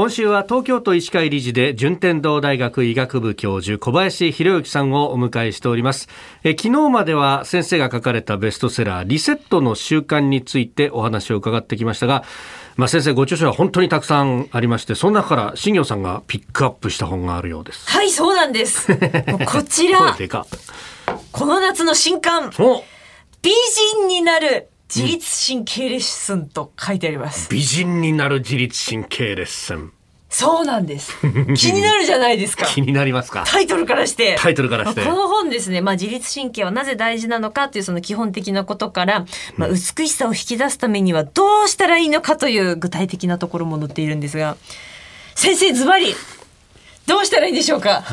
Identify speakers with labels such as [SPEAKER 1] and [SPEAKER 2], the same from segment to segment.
[SPEAKER 1] 今週は東京都医師会理事で順天堂大学医学部教授小林博之さんをお迎えしております。え昨日までは先生が書かれたベストセラーリセットの習慣についてお話を伺ってきましたがまあ、先生ご著書は本当にたくさんありましてその中から新業さんがピックアップした本があるようです。
[SPEAKER 2] はいそうなんです。こちら。この夏の新刊。美人になる自律神経レッスンと書いてあります。
[SPEAKER 1] 美人になる自律神経レッスン。
[SPEAKER 2] そうなんです。気になるじゃないですか。
[SPEAKER 1] 気になりますか？
[SPEAKER 2] タイトルからして。
[SPEAKER 1] タイトルからして。
[SPEAKER 2] この本ですね、まあ自律神経はなぜ大事なのかというその基本的なことから、まあ美しさを引き出すためにはどうしたらいいのかという具体的なところも載っているんですが、先生ズバリどうしたらいいんでしょうか？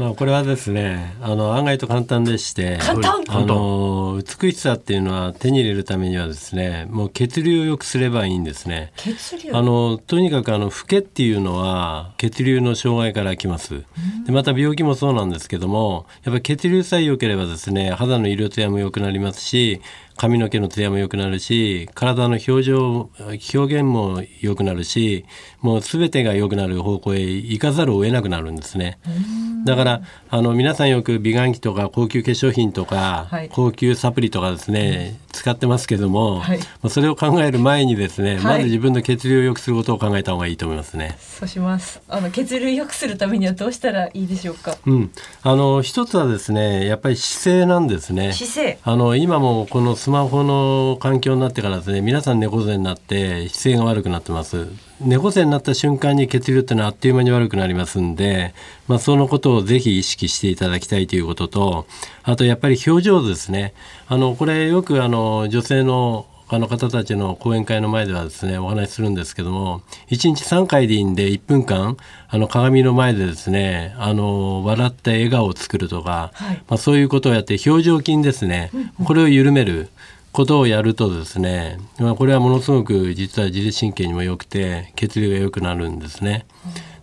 [SPEAKER 3] まあこれはですねあの案外と簡単でしてあの美しさっていうのは手に入れるためにはですねもう血流を良くすればいいんですね。
[SPEAKER 2] 血流？
[SPEAKER 3] あのとにかくあの老けっていうのは血流の障害から来ます。でまた病気もそうなんですけどもやっぱり血流さえ良ければですね肌の色艶も良くなりますし髪の毛の艶も良くなるし体の表情表現も良くなるしもう全てが良くなる方向へ行かざるを得なくなるんですね。だからあの皆さんよく美顔器とか高級化粧品とか、はい、高級サプリとかですね、うん、使ってますけども、はい、それを考える前にですね、はい、まず自分の血流を良くすることを考えた方がいいと思いますね。
[SPEAKER 2] そうします。あの血流良くするためにはどうしたらいいでしょうか？
[SPEAKER 3] うん、あの一つはですね、やっぱり姿勢なんですね。
[SPEAKER 2] 姿勢。
[SPEAKER 3] あの今もこのスマホの環境になってからですね、皆さん猫背になって姿勢が悪くなってます。猫背になった瞬間に血流っていうのはあっという間に悪くなりますんで、まあ、そのことをぜひ意識していただきたいということとあとやっぱり表情ですねあのこれよくあの女性のあの方たちの講演会の前ではですねお話しするんですけども1日3回でいいんで1分間あの鏡の前でですねあの笑って笑顔を作るとか、はい、まあ、そういうことをやって表情筋ですね、これを緩める。ことをやるとですね、まあ、これはものすごく実は自律神経にも良くて血流が良くなるんですね。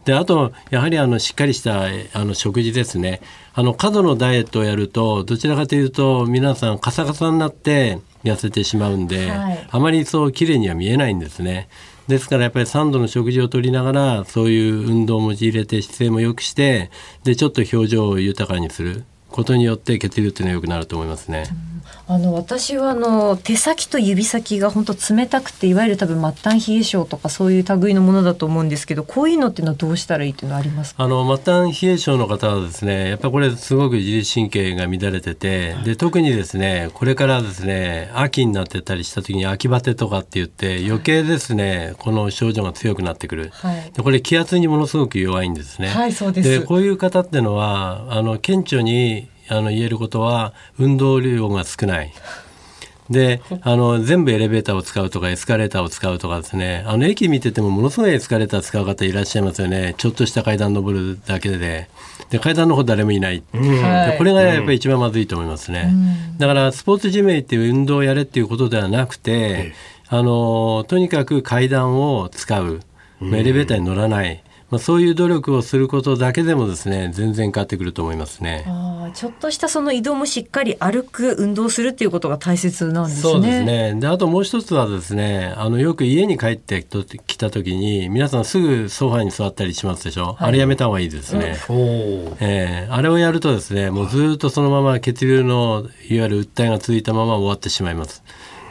[SPEAKER 3] であとやはりあのしっかりしたあの食事ですねあの過度のダイエットをやるとどちらかというと皆さんカサカサになって痩せてしまうんで、はい、あまりそう綺麗には見えないんですね。ですからやっぱり3度の食事をとりながらそういう運動も入れて姿勢も良くしてでちょっと表情を豊かにすることによって血流っていうのは良くなると思いますね。
[SPEAKER 2] うんあの私はあの手先と指先が本当冷たくていわゆる多分末端冷え性とかそういう類のものだと思うんですけどこういうのっていうのはどうしたらいいっていうのはあります
[SPEAKER 3] か？あの末端冷え性の方はですねやっぱこれすごく自律神経が乱れててで特にですねこれからですね秋になってたりした時に秋バテとかって言って余計ですね、はい、この症状が強くなってくる、はい、でこれ気圧にものすごく弱いんですね。
[SPEAKER 2] はい、そうです。
[SPEAKER 3] でこういう方っていうのはあの顕著にあの言えることは運動量が少ない。であの全部エレベーターを使うとかエスカレーターを使うとかですね。あの駅見ててもものすごいエスカレーター使う方いらっしゃいますよね。ちょっとした階段登るだけで。で階段の方誰もいない、うん、これがやっぱり一番まずいと思いますね、うん、だからスポーツジムへ行って運動をやれっていうことではなくて、あのとにかく階段を使う、エレベーターに乗らないまあ、そういう努力をすることだけでもですね全然変わってくると思いますね。
[SPEAKER 2] あちょっとしたその移動もしっかり歩く運動するっていうことが大切なんですね。
[SPEAKER 3] そうですね。であともう一つはですねあのよく家に帰ってきた時に皆さんすぐソファに座ったりしますでしょ、はい、あれやめた方がいいですね、うん、えー、あれをやるとですねもうずっとそのまま血流のいわゆる訴えが続いたまま終わってしまいます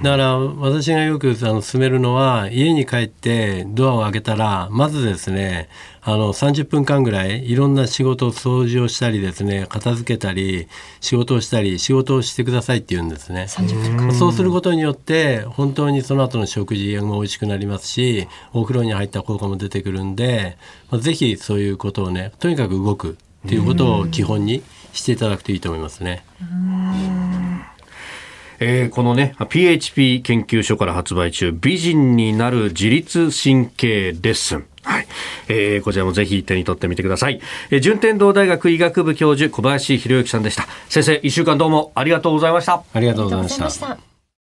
[SPEAKER 3] だから私がよくあの勧めるのは家に帰ってドアを開けたらまずですねあの30分間ぐらいいろんな仕事掃除をしたりですね片付けたり仕事をしたり仕事をしてくださいって言うんですね。そうすることによって本当にその後の食事が美味しくなりますしお風呂に入った効果も出てくるんで、まあ、ぜひそういうことをねとにかく動くっていうことを基本にしていただくといいと思いますね。
[SPEAKER 1] えー、このね PHP 研究所から発売中美人になる自律神経レッスンはい。えー、こちらもぜひ手に取ってみてください。えー、順天堂大学医学部教授小林博之さんでした。先生、一週間どうもありがとうございました。
[SPEAKER 3] ありがとうございました。